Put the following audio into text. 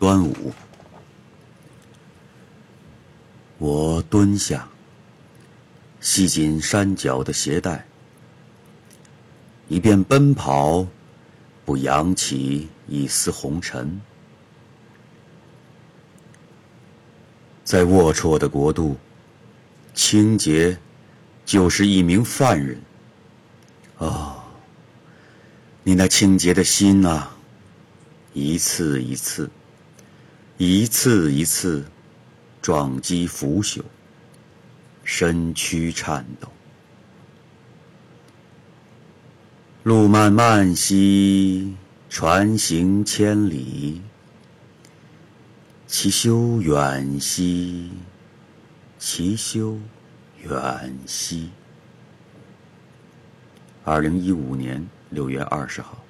端午，我蹲下，系紧山脚的鞋带，以便奔跑不扬起一丝红尘。在龌龊的国度，清洁就是一名犯人。哦，你那清洁的心啊，一次一次。一次一次撞击腐朽，身躯颤抖。路漫漫兮，船行千里。其修远兮，其修远兮。二零一五年六月二十号。